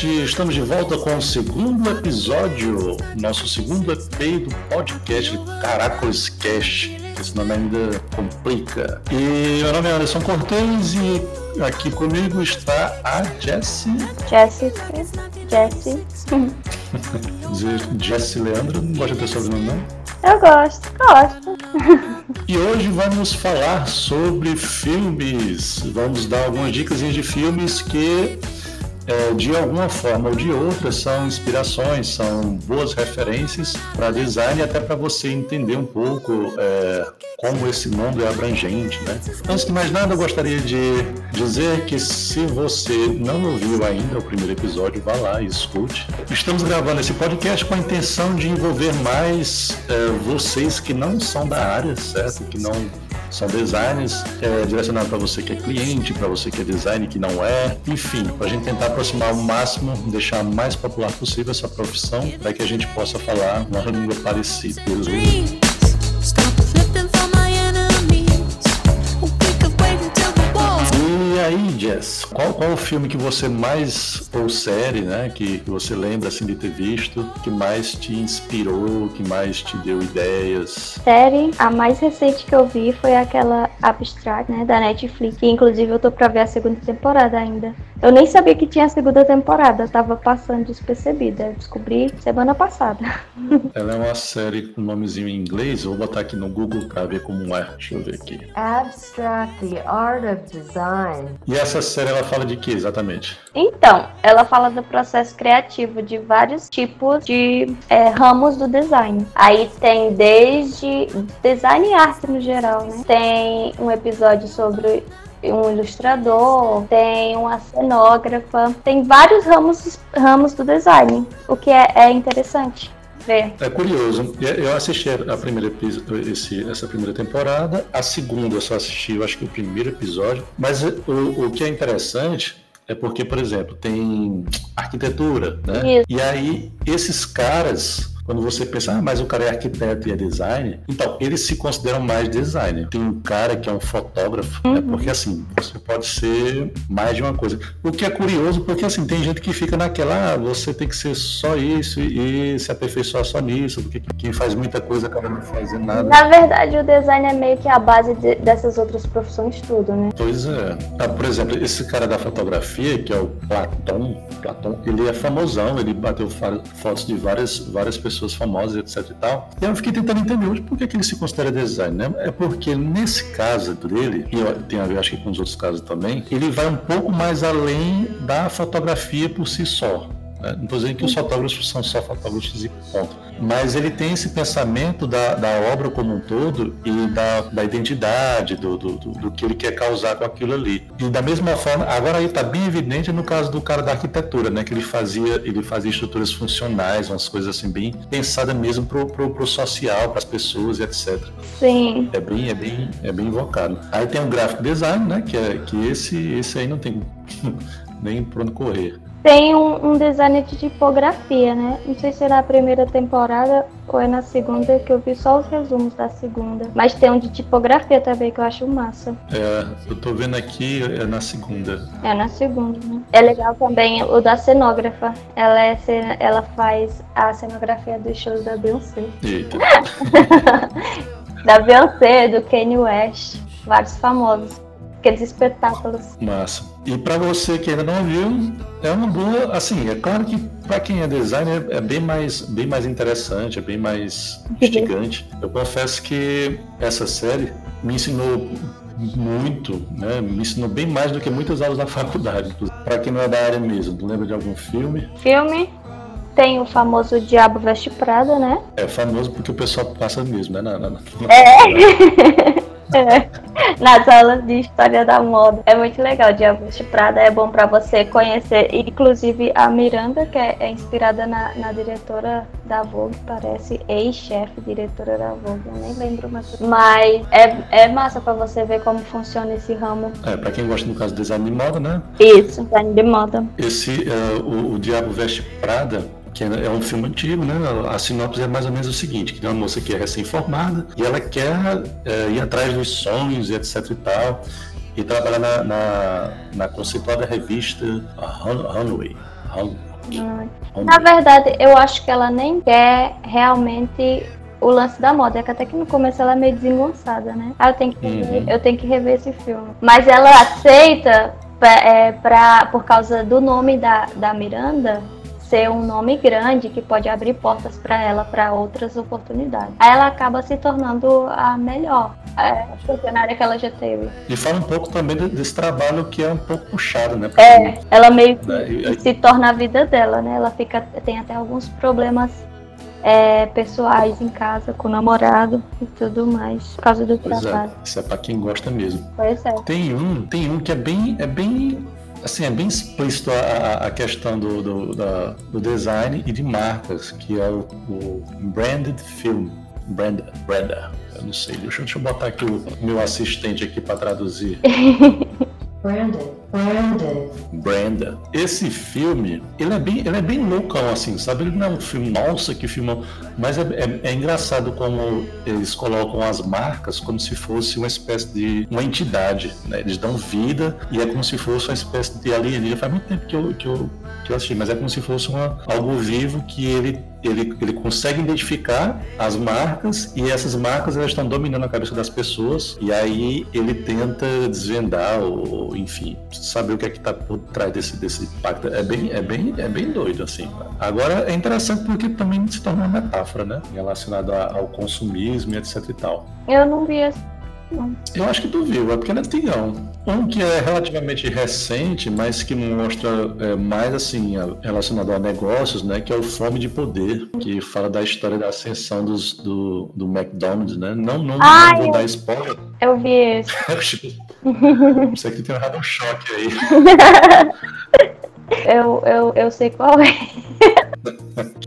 internet! Estamos de volta com o segundo episódio, nosso segundo EP do podcast Caracoles Cast. Esse nome ainda complica. E meu nome é Anderson Cortez e aqui comigo está a Jessie. Jessie. Dizer Jessie Leandro, não gosta de ter sobrenome não? Eu gosto, gosto. E hoje vamos falar sobre filmes. Vamos dar algumas dicas de filmes que, é, de alguma forma ou de outra, são inspirações, são boas referências para design até para você entender um pouco é, como esse mundo é abrangente. Né? Antes de mais nada, eu gostaria de dizer que se você não ouviu ainda o primeiro episódio, vá lá e escute. Estamos gravando esse podcast com a intenção de envolver mais é, vocês que não são da área, certo? Que não são designers, é, direcionado para você que é cliente, para você que é design, que não é, enfim, para a gente tentar aproximar ao máximo, deixar mais popular possível essa profissão, para que a gente possa falar uma língua parecida. Qual, qual o filme que você mais, ou série, né, que, que você lembra assim de ter visto, que mais te inspirou, que mais te deu ideias? Série, a mais recente que eu vi foi aquela Abstract, né, da Netflix. Que inclusive eu tô pra ver a segunda temporada ainda. Eu nem sabia que tinha a segunda temporada, tava passando despercebida. Eu descobri semana passada. Ela é uma série com nomezinho em inglês, eu vou botar aqui no Google para ver como é. Deixa eu ver aqui. Abstract, the art of design. E essa série ela fala de que exatamente? Então, ela fala do processo criativo de vários tipos de é, ramos do design. Aí tem desde design e arte no geral, né? Tem um episódio sobre um ilustrador, tem uma cenógrafa, tem vários ramos, ramos do design, o que é, é interessante ver. É curioso. Eu assisti a primeira esse, essa primeira temporada, a segunda eu só assisti, eu acho que o primeiro episódio. Mas o, o que é interessante é porque, por exemplo, tem arquitetura, né? Isso. E aí esses caras quando você pensa, ah, mas o cara é arquiteto e é designer, então eles se consideram mais designer. Tem um cara que é um fotógrafo, né? porque assim, você pode ser mais de uma coisa. O que é curioso, porque assim, tem gente que fica naquela, ah, você tem que ser só isso e, e se aperfeiçoar só nisso, porque quem faz muita coisa acaba não fazendo nada. Na verdade, o design é meio que a base de- dessas outras profissões tudo, né? Pois é. Ah, por exemplo, esse cara da fotografia, que é o Platão, Platão, ele é famosão, ele bateu fotos de várias, várias pessoas famosas, etc e tal. E eu fiquei tentando entender hoje por que, que ele se considera design, né? É porque nesse caso dele, e tem a ver acho que com os outros casos também, ele vai um pouco mais além da fotografia por si só. Né? Não estou dizendo que os fotógrafos são só fotógrafos e ponto. Mas ele tem esse pensamento da, da obra como um todo e da, da identidade, do, do, do- do que ele quer causar com aquilo ali. E da mesma forma, agora aí está bem evidente no caso do cara da arquitetura, né? Que ele fazia, ele fazia estruturas funcionais, umas coisas assim bem pensadas mesmo pro, pro, pro social, para as pessoas e etc. Sim. É bem, é bem, é bem invocado. Aí tem o gráfico design, né? Que, é, que esse, esse aí não tem nem por onde correr. Tem um, um design de tipografia, né? Não sei se é na primeira temporada ou é na segunda, que eu vi só os resumos da segunda. Mas tem um de tipografia também que eu acho massa. É, eu tô vendo aqui é na segunda. É na segunda, né? É legal também o da cenógrafa. Ela, é, ela faz a cenografia dos shows da Beyoncé. Eita. Da Beyoncé, do Kanye West. Vários famosos. Aqueles espetáculos. Massa. E para você que ainda não viu, é uma boa, assim, é claro que para quem é designer é bem mais, bem mais interessante, é bem mais instigante. Eu confesso que essa série me ensinou muito, né? Me ensinou bem mais do que muitas aulas da faculdade. Para quem não é da área mesmo, tu lembra de algum filme? Filme. Tem o famoso Diabo Veste Prada, né? É famoso porque o pessoal passa mesmo, né? Na, na- na- É. É, nas aulas de história da moda. É muito legal. Diabo Veste Prada é bom pra você conhecer. Inclusive a Miranda, que é, é inspirada na, na diretora da Vogue, parece ex-chefe diretora da Vogue. Eu nem lembro mais. Mas é, é massa pra você ver como funciona esse ramo. É, pra quem gosta, no caso, de design de moda, né? Isso, design de moda. Esse, é, o, o Diabo Veste Prada, que é um filme antigo, né? A sinopse é mais ou menos o seguinte, que tem uma moça que é recém-formada e ela quer é, ir atrás dos sonhos e etc e tal, e trabalha na, na, na conceituada revista Runway. Run, na verdade, eu acho que ela nem quer realmente o lance da moda, é que até que no começo ela é meio desengonçada, né? Ah, eu tenho que rever, uhum. eu tenho que rever esse filme. Mas ela aceita pra, é, pra, por causa do nome da, da Miranda, ser um nome grande que pode abrir portas para ela para outras oportunidades. Aí ela acaba se tornando a melhor é, funcionária que ela já teve. E fala um pouco também desse trabalho que é um pouco puxado, né? Porque, é, ela meio que né? se torna a vida dela, né? Ela fica tem até alguns problemas é, pessoais em casa, com o namorado e tudo mais, por causa do pois é, trabalho. É, isso é pra quem gosta mesmo. Pois é. Tem um, tem um que é bem, é bem assim, é bem explícito a, a questão do, do, da, do, design e de marcas, que é o, o branded film. Brand, Branda, eu não sei, deixa, deixa eu botar aqui o meu assistente aqui para traduzir. Brandon. Brandon. Brandon. Esse filme, ele é bem, ele é bem loucão, assim, sabe? Ele não é um filme, nossa, que filme. Mas é, é, é, engraçado como eles colocam as marcas como se fosse uma espécie de uma entidade, né? Eles dão vida e é como se fosse uma espécie de alienígena. Faz muito tempo que eu, que eu, que eu assisti, mas é como se fosse uma, algo vivo que ele ele, ele consegue identificar as marcas e essas marcas elas estão dominando a cabeça das pessoas e aí ele tenta desvendar ou enfim saber o que é que está por trás desse desse pacto. É bem é bem é bem doido assim. Agora é interessante porque também se torna uma metáfora né relacionado ao consumismo e etc e tal. Eu não vi esse eu acho que tu viu, é porque é antigão. Um que é relativamente recente, mas que mostra é, mais assim, relacionado a negócios, né? Que é o Fome de Poder, que fala da história da ascensão dos, do, do McDonald's, né? Não, não, Ai, não vou dar spoiler. Eu vi esse. Você que tem errado um choque aí. eu, eu, eu sei qual é.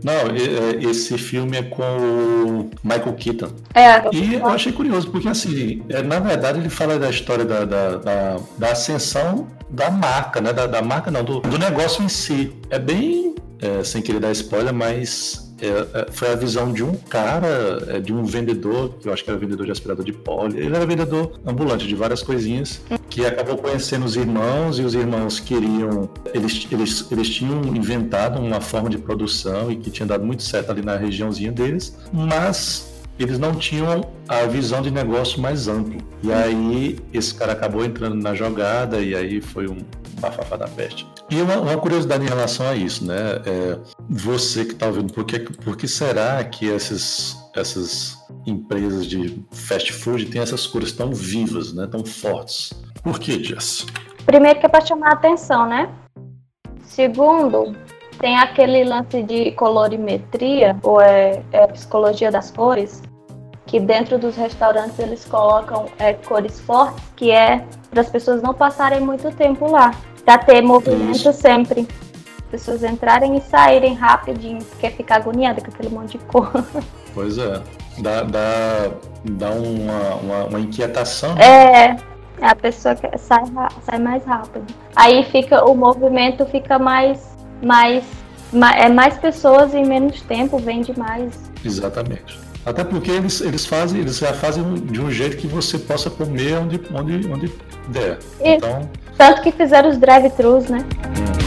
Não, esse filme é com o Michael Keaton. É. E eu achei curioso, porque assim, é, na verdade ele fala da história da, da, da, da ascensão da marca, né? Da, da marca não, do, do negócio em si. É bem, é, sem querer dar spoiler, mas é, é, foi a visão de um cara, é, de um vendedor, que eu acho que era vendedor de aspirador de pó. Ele era vendedor ambulante de várias coisinhas, que acabou conhecendo os irmãos e os irmãos queriam. Eles, eles, eles tinham inventado uma forma de produção e que tinha dado muito certo ali na regiãozinha deles, mas eles não tinham a visão de negócio mais amplo. E aí esse cara acabou entrando na jogada e aí foi um bafafá da peste. E uma, uma curiosidade em relação a isso, né? É, você que está ouvindo, por que, por que será que essas, essas empresas de fast food têm essas cores tão vivas, né? Tão fortes? Por que, Jess? Primeiro que é para chamar a atenção, né? Segundo, tem aquele lance de colorimetria, ou é, é psicologia das cores, que dentro dos restaurantes eles colocam é, cores fortes, que é para as pessoas não passarem muito tempo lá, para ter movimento Isso. sempre. As pessoas entrarem e saírem rapidinho, porque fica agoniada com aquele monte de cor. Pois é, dá, dá, dá uma, uma, uma inquietação. É, a pessoa sai, sai mais rápido. Aí fica o movimento fica mais mais é mais pessoas em menos tempo, vende mais. Exatamente. Até porque eles, eles fazem, eles já fazem de um jeito que você possa comer onde, onde, onde der. E, então... Tanto que fizeram os drive-thrus, né? Uhum.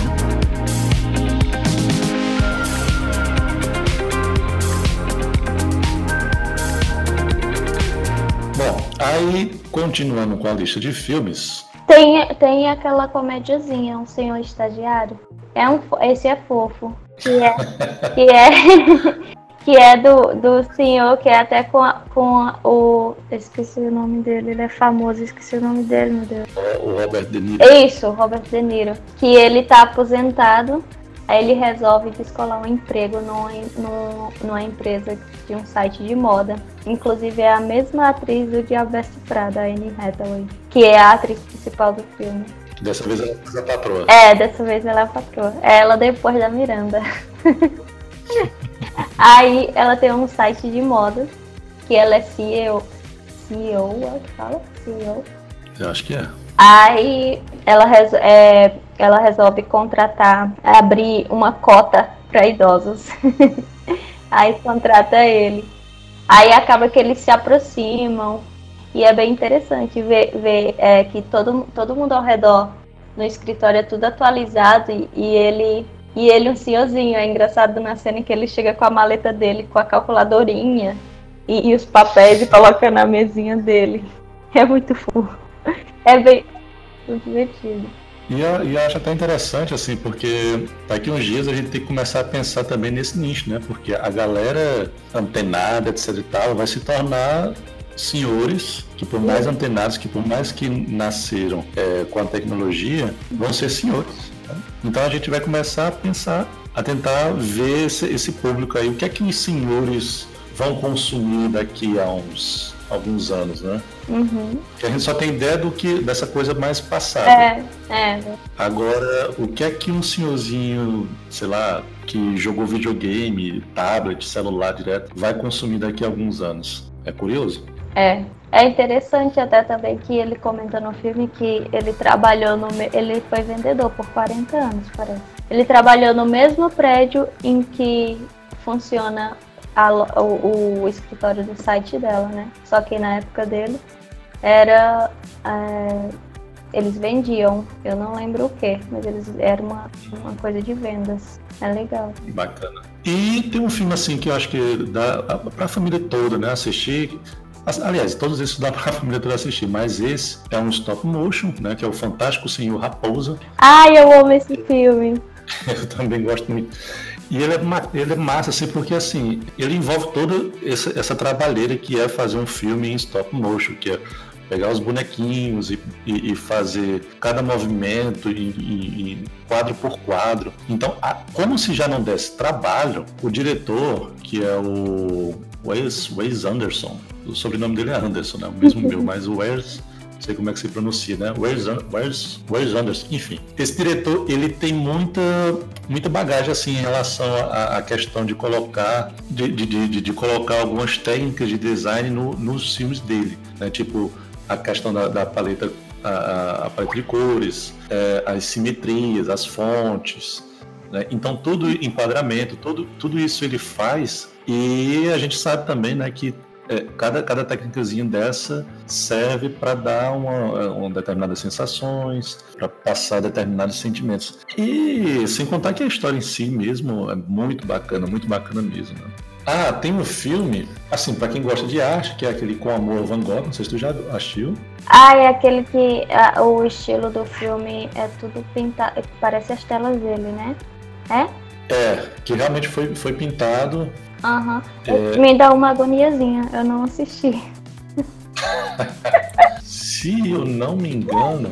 Bom, aí continuando com a lista de filmes. Tem, tem aquela comédiazinha, um senhor estagiário. É um, esse é fofo. Que é, que é que é do, do senhor, que é até com, a, com a, o. Esqueci o nome dele, ele é famoso, esqueci o nome dele, meu Deus. O Robert De Niro. Isso, Robert De Niro. Que ele tá aposentado Aí ele resolve descolar um emprego numa, numa, empresa de um site de moda. Inclusive é a mesma atriz do Diabo Veste Prada, a Anne Hathaway, que é a atriz principal do filme. Dessa vez ela faz a patroa. É, dessa vez ela é a patroa. É ela depois da Miranda. Aí ela tem um site de moda, que ela é CEO. CEO, é o que fala? CEO. Eu acho que é. Aí ela, é, ela resolve contratar, abrir uma cota para idosos. Aí contrata ele. Aí acaba que eles se aproximam. E é bem interessante ver, ver é, que todo, todo mundo ao redor no escritório é tudo atualizado e, e ele e ele um senhorzinho. É engraçado na cena em que ele chega com a maleta dele, com a calculadorinha e, e os papéis e coloca na mesinha dele. É muito fofo. É bem muito divertido. E eu, e acho até interessante, assim, porque daqui uns dias a gente tem que começar a pensar também nesse nicho, né? Porque a galera antenada, etc e tal, vai se tornar senhores que por mais antenados, que por mais que nasceram é, com a tecnologia, vão ser senhores. né? Então a gente vai começar a pensar, a tentar ver esse, esse público aí, o que é que os senhores vão consumir daqui a uns alguns anos, né? Uhum. A gente só tem ideia do que dessa coisa mais passada. É, é. Agora, o que é que um senhorzinho, sei lá, que jogou videogame, tablet, celular direto, vai consumir daqui a alguns anos? É curioso? É. É interessante até também que ele comenta no filme que ele trabalhou no. Ele foi vendedor por 40 anos, parece. Ele trabalhou no mesmo prédio em que funciona a o, o escritório do site dela, né? Só que na época dele era. é, eles vendiam, eu não lembro o que, mas eles era uma, uma coisa de vendas. É legal. Bacana. E tem um filme assim que eu acho que dá pra família toda, né, assistir. As- Aliás, todos esses dá pra família toda assistir, mas esse é um stop motion, né, que é o Fantástico Senhor Raposa. Ai, eu amo esse filme. Eu também gosto muito. E ele é, ele é massa, assim, porque assim, ele envolve toda essa, essa trabalheira que é fazer um filme em stop motion, que é pegar os bonequinhos e, e- e fazer cada movimento e, e- e quadro por quadro. Então, a- como se já não desse trabalho, o diretor, que é o Wes, Wes Anderson, o sobrenome dele é Anderson, né? O mesmo meu, mas o Wes não sei como é que se pronuncia, né? An- Wes, Wes Anderson, enfim. Esse diretor, ele tem muita, muita bagagem, assim, em relação à, à questão de colocar, de, de, de, de colocar algumas técnicas de design no- nos filmes dele, né? Tipo, a questão da, da paleta, a- a paleta de cores, é, as simetrias, as fontes, né? Então, todo enquadramento, todo, tudo isso ele faz e a gente sabe também né, que é, cada, cada técnicazinha dessa serve para dar uma, uma determinadas sensações, para passar determinados sentimentos. E sem contar que a história em si mesmo é muito bacana, muito bacana mesmo. Né? Ah, tem um filme, assim, para quem gosta de arte, que é aquele Com Amor Van Gogh, não sei se tu já assistiu. Ah, é aquele que ah, o estilo do filme é tudo pintado, parece as telas dele, né? É? É, que realmente foi, foi pintado Aham. É. Me dá uma agoniazinha, eu não assisti. Se eu não me engano,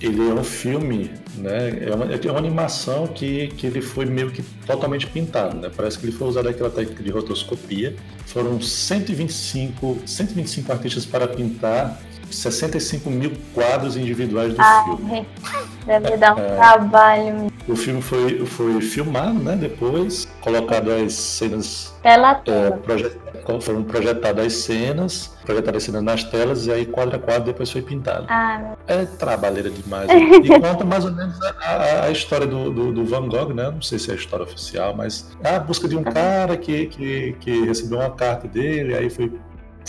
ele é um filme, né? É uma, é uma animação que, que ele foi meio que totalmente pintado, né? Parece que ele foi usado aquela técnica de rotoscopia. Foram 125, 125 artistas para pintar 65 mil quadros individuais do filme. Ai, deve dar um É. trabalho. O filme foi, foi filmado, né? Depois, colocado as cenas Tela é, projet- foram projetadas as cenas, projetadas as cenas nas telas e aí quadro a quadro depois foi pintado. Ah, É trabalheira demais. né? E conta mais ou menos a, a- a história do, do- do Van Gogh, né? Não sei se é a história oficial, mas é a busca de um cara que, que, que recebeu uma carta dele, aí foi,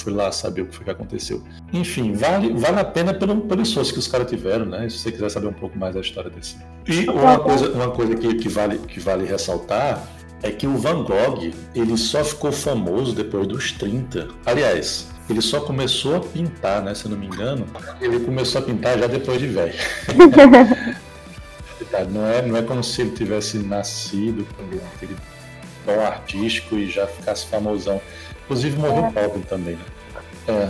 foi lá saber o que foi que aconteceu. Enfim, vale, vale a pena pelo, pelo esforço que os caras tiveram, né? Se você quiser saber um pouco mais da história desse. E uma coisa, uma coisa que, que, vale, que vale ressaltar é que o Van Gogh ele só ficou famoso depois dos 30. Aliás, ele só começou a pintar, né? Se eu não me engano, ele começou a pintar já depois de velho. não, é, não é como se ele tivesse nascido com aquele dom artístico e já ficasse famosão. Inclusive morreu pobre também, né? É,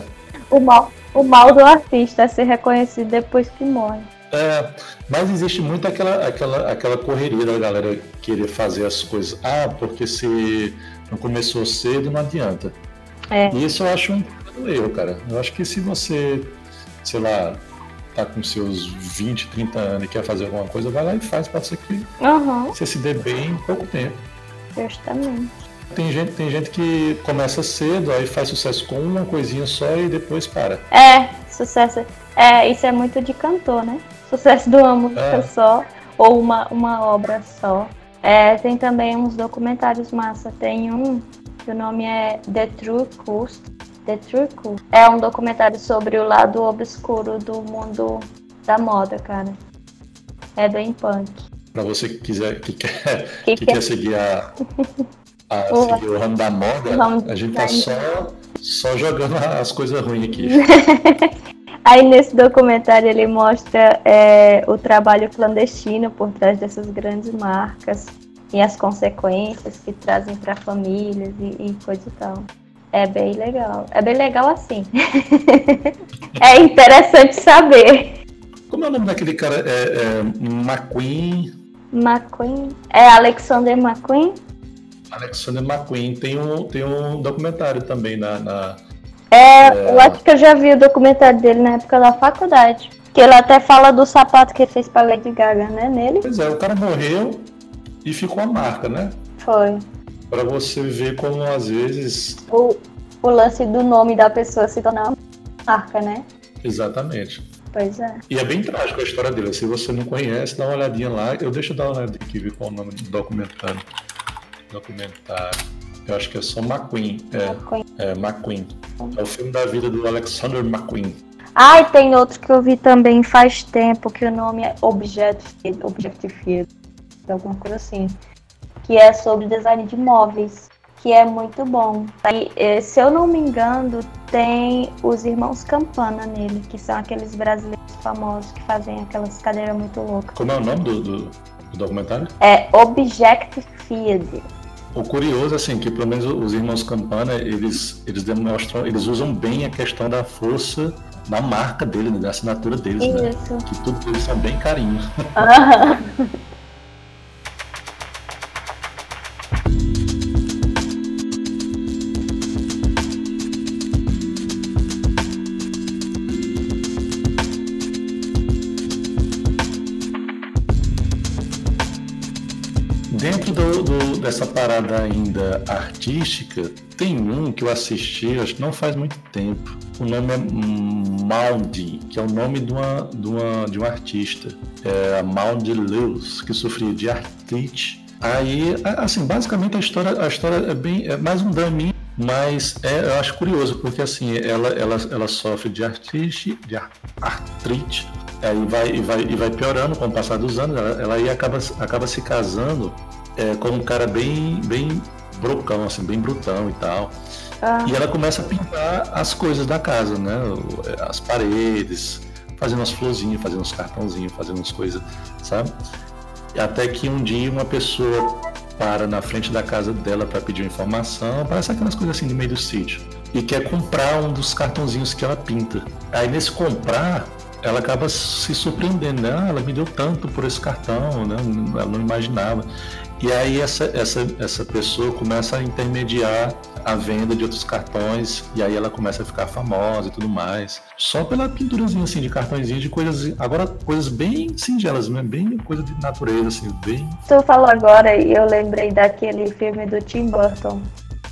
o, mal, o mal do artista é ser reconhecido depois que morre. É, mas existe muito aquela, aquela, aquela correria da galera querer fazer as coisas. Ah, porque se não começou cedo, não adianta. É. E isso eu acho um erro, cara. Eu acho que se você, sei lá, tá com seus 20, 30 anos e quer fazer alguma coisa, vai lá e faz. Pode ser que Aham, você se dê bem em pouco tempo. justamente. Tem gente, tem gente que começa cedo, aí faz sucesso com uma coisinha só e depois para. É, sucesso. É, isso é muito de cantor, né? Sucesso de uma música É. só ou uma, uma obra só. É, tem também uns documentários massa. Tem um que o nome é The True Cost. The True Cost. É um documentário sobre o lado obscuro do mundo da moda, cara. É bem punk. Pra você que quiser, que quer, Que que quer- quer seguir a, a O- seguir o ramo da moda, a gente tá só, só jogando as coisas ruins aqui. Aí nesse documentário ele mostra é, o trabalho clandestino por trás dessas grandes marcas e as consequências que trazem para famílias e, e coisa e tal. É bem legal. É bem legal assim. é interessante saber. Como é o nome daquele cara? É, é McQueen, McQueen. É Alexander McQueen? Alexander McQueen. Tem um, tem um documentário também na, na- É, eu acho que eu já vi o documentário dele na época da faculdade. Que ele até fala do sapato que ele fez pra Lady Gaga, né? Nele. Pois é, o cara morreu e ficou a marca, né? Foi. Pra você ver como às vezes. o, o lance do nome da pessoa se tornar uma marca, né? Exatamente. Pois é. E é bem trágico a história dele. Se você não conhece, dá uma olhadinha lá. Eu deixo dar uma olhadinha aqui, ver qual é o nome do documentário. Documentário. Eu acho que é só McQueen. É, McQueen. é McQueen. É o filme da vida do Alexander McQueen. Ah, e tem outro que eu vi também faz tempo, que o nome é Objective, Objective, alguma coisa assim. Que é sobre design de móveis, que é muito bom. E, eh, se eu não me engano, tem os irmãos Campana nele, que são aqueles brasileiros famosos que fazem aquelas cadeiras muito loucas. Como é o nome do, do, do documentário? É Objective Field. O curioso, assim, que pelo menos os irmãos Campana, eles, eles demonstram, eles usam bem a questão da força da marca dele, né, da assinatura deles, né? Isso. Que tudo eles são bem carinho. Aham. dessa parada ainda artística, tem um que eu assisti, acho que não faz muito tempo. O nome é Maudie, que é o nome de uma, de uma, de artista. É a Maudie Lewis, que sofria de artrite. Aí, assim, basicamente a história, a história é bem é mais um draminha, mas é, eu acho curioso, porque assim, ela, ela, ela sofre de artrite, de ar- artrite, aí vai, e vai, e vai piorando com o passar dos anos, ela, ela aí acaba, acaba se casando é, com um cara bem, bem brocão, assim, bem brutão e tal. Ah, E ela começa a pintar as coisas da casa, né? O- As paredes, fazendo as florzinhas, fazendo os cartãozinhos, fazendo as coisas, sabe? E Até que um dia uma pessoa para na frente da casa dela para pedir uma informação, parece aquelas coisas assim no meio do sítio, e quer comprar um dos cartãozinhos que ela pinta. Aí nesse comprar, ela acaba se surpreendendo, né? Ah, ela me deu tanto por esse cartão, né? Ela não imaginava. E aí essa, essa, essa pessoa começa a intermediar a venda de outros cartões e aí ela começa a ficar famosa e tudo mais. Só pela pinturazinha assim de cartõezinho de coisas, agora coisas bem singelas, né? Bem coisa de natureza assim, bem tu falou agora e eu lembrei daquele filme do Tim Burton.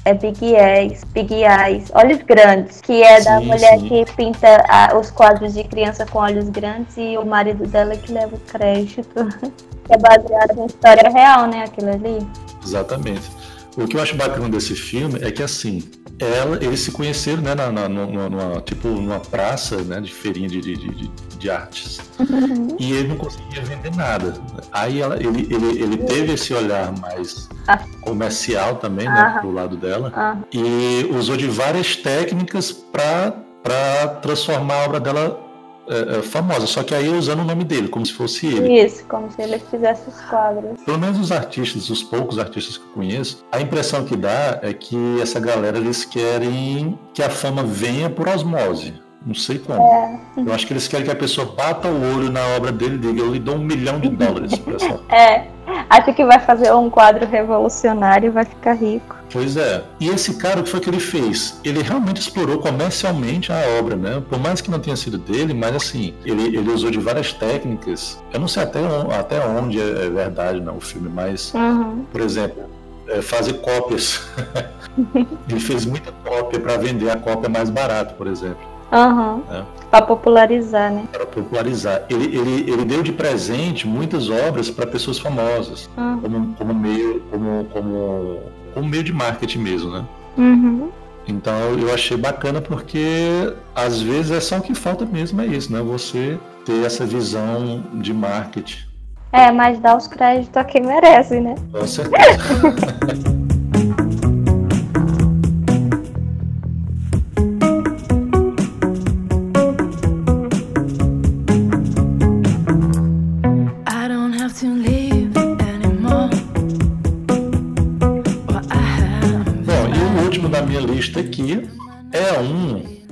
É Big Eyes, Big Eyes, Olhos Grandes, que é da Sim, mulher sim. que pinta a- os quadros de criança com olhos grandes e o marido dela que leva o crédito. é baseado em história real, né? Aquilo ali. Exatamente. O que eu acho bacana desse filme é que assim, ela, eles se conheceram, né, na, na- numa, numa- tipo numa praça, né, de feirinha de, de, de, de artes. E ele não conseguia vender nada. Aí ela, ele, ele, ele teve esse olhar mais Ah. comercial também, né, Aham. pro lado dela, Ah, e usou de várias técnicas para transformar a obra dela é, é, famosa. Só que aí usando o nome dele, como se fosse ele. isso, como se ele fizesse os quadros. Pelo menos os artistas, os poucos artistas que eu conheço, a impressão que dá é que essa galera eles querem que a fama venha por osmose. Não sei como. Eu acho que eles querem que a pessoa bata o olho na obra dele e diga, eu lhe dou um milhão de dólares por essa. É. Acha que vai fazer um quadro revolucionário e vai ficar rico. Pois é. E esse cara, o que foi que ele fez? Ele realmente explorou comercialmente a obra, né? Por mais que não tenha sido dele, mas assim, ele, ele usou de várias técnicas. Eu não sei até, até onde é verdade não, o filme, mas, Uhum. por exemplo, é, fazer cópias. ele fez muita cópia para vender a cópia mais barata, por exemplo. Aham. É. Pra popularizar, né? para popularizar. Ele, ele, ele deu de presente muitas obras para pessoas famosas, Uhum. como, como meio como, como, como meio de marketing mesmo, né? Uhum. Então eu achei bacana porque às vezes é só o que falta mesmo é isso, né? Você ter essa visão de marketing. É, mas dá os créditos a quem merece, né? Com certeza.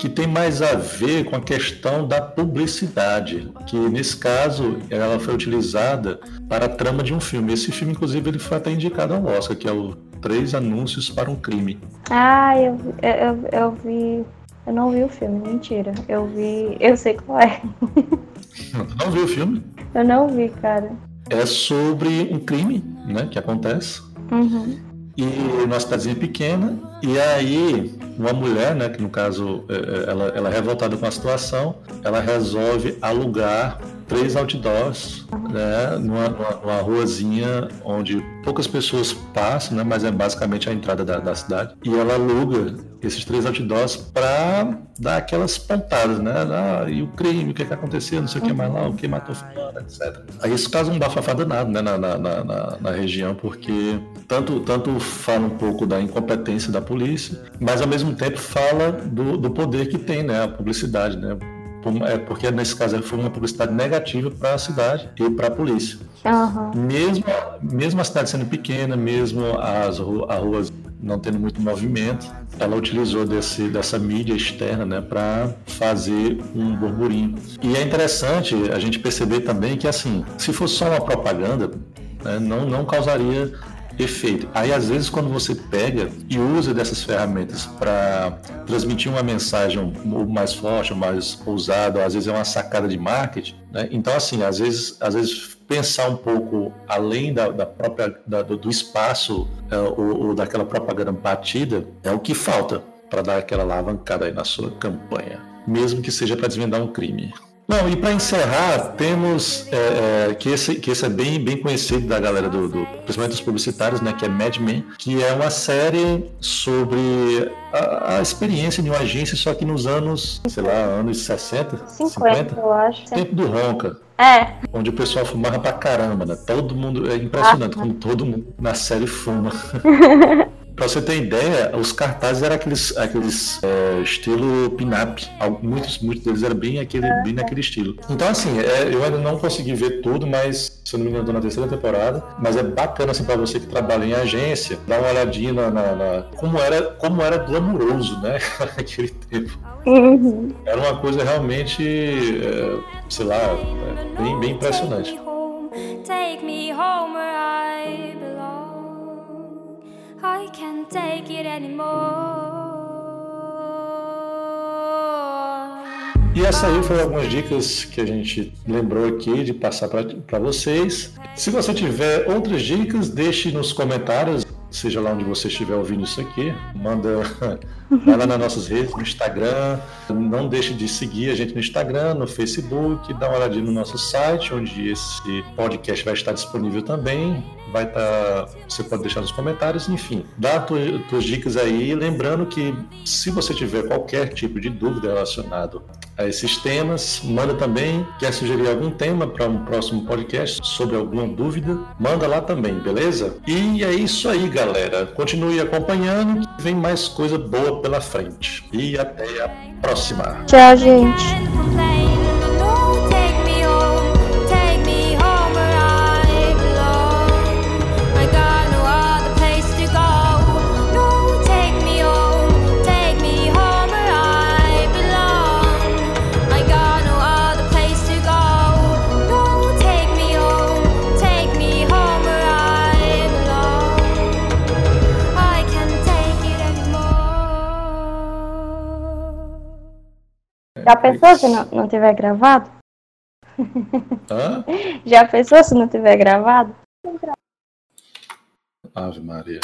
que tem mais a ver com a questão da publicidade, que nesse caso ela foi utilizada para a trama de um filme. Esse filme, inclusive, ele foi até indicado ao Oscar, que é o Três Anúncios para um Crime. Ah, eu, eu, eu, vi. Eu não vi o filme, mentira. Eu vi. Eu sei qual é. Não viu o filme? Eu não vi, cara. É sobre um crime, né, que acontece Uhum. E numa cidadezinha pequena e aí uma mulher, né, que no caso é, é, ela, ela é revoltada com a situação, ela resolve alugar três outdoors, né, numa, numa, ruazinha onde poucas pessoas passam, né, mas é basicamente a entrada da, da cidade e ela aluga esses três outdoors para dar aquelas pontadas, né, ah, e o crime, o que, que aconteceu, não sei o que mais lá, o que matou fulano, etc. Aí isso causa um bafafá danado, né, na, na, na, na- região, porque tanto, tanto fala um pouco da incompetência da polícia, mas ao mesmo tempo fala do, do poder que tem, né, a publicidade, né, é porque nesse caso foi uma publicidade negativa para a cidade e para a polícia. Aham. Mesmo, mesmo a cidade sendo pequena, mesmo as, as ruas não tendo muito movimento, ela utilizou desse, dessa mídia externa né, para fazer um burburinho. E é interessante a gente perceber também que, assim, se fosse só uma propaganda, né, não, não causaria efeito. Aí, às vezes, quando você pega e usa dessas ferramentas para transmitir uma mensagem mais forte, mais ousada, às vezes é uma sacada de marketing, né? Então, assim, às vezes, às vezes pensar um pouco além da, da própria da- do, do espaço é, ou, ou daquela propaganda batida é o que falta para dar aquela alavancada aí na sua campanha, mesmo que seja para desvendar um crime. Não, e para encerrar, temos é, é, que, esse, que esse é bem, bem conhecido da galera, do, do, principalmente dos publicitários, né, que é Mad Men, que é uma série sobre a, a experiência de uma agência, só que nos anos, sei lá, anos 60, 50, eu acho. tempo do Ronca, É, onde o pessoal fumava pra caramba, né? Todo mundo, é impressionante como todo mundo na série fuma. Pra você ter ideia, os cartazes eram aqueles, aqueles é, estilo pin-up. Muitos, muitos deles eram bem, aquele, bem naquele estilo. Então, assim, é, eu ainda não consegui ver tudo, mas, se eu não me engano, tô na terceira temporada. Mas é bacana, assim, pra você que trabalha em agência, dar uma olhadinha na, na- na- como, era, como era glamouroso, né? Naquele tempo. Uhum. Era uma coisa realmente, é, sei lá, é, bem, bem impressionante. Take me home where I I can't take it anymore. E essa aí foi algumas dicas que a gente lembrou aqui de passar para vocês. Se você tiver outras dicas, deixe nos comentários, seja lá onde você estiver ouvindo isso aqui. Manda, vai lá nas nossas redes, no Instagram. Não deixe de seguir a gente no Instagram, no Facebook, dá uma olhadinha no nosso site, onde esse podcast vai estar disponível também. Vai estar, você pode deixar nos comentários, enfim, dá as tuas, tuas dicas aí. Lembrando que se você tiver qualquer tipo de dúvida relacionado a esses temas. Manda também, quer sugerir algum tema para um próximo podcast sobre alguma dúvida, manda lá também, beleza? E é isso aí, galera. Continue acompanhando, que vem mais coisa boa pela frente. E até a próxima. Tchau, gente. Já pensou se não, não tiver gravado? Hã? Já pensou se não tiver gravado? Ave Maria.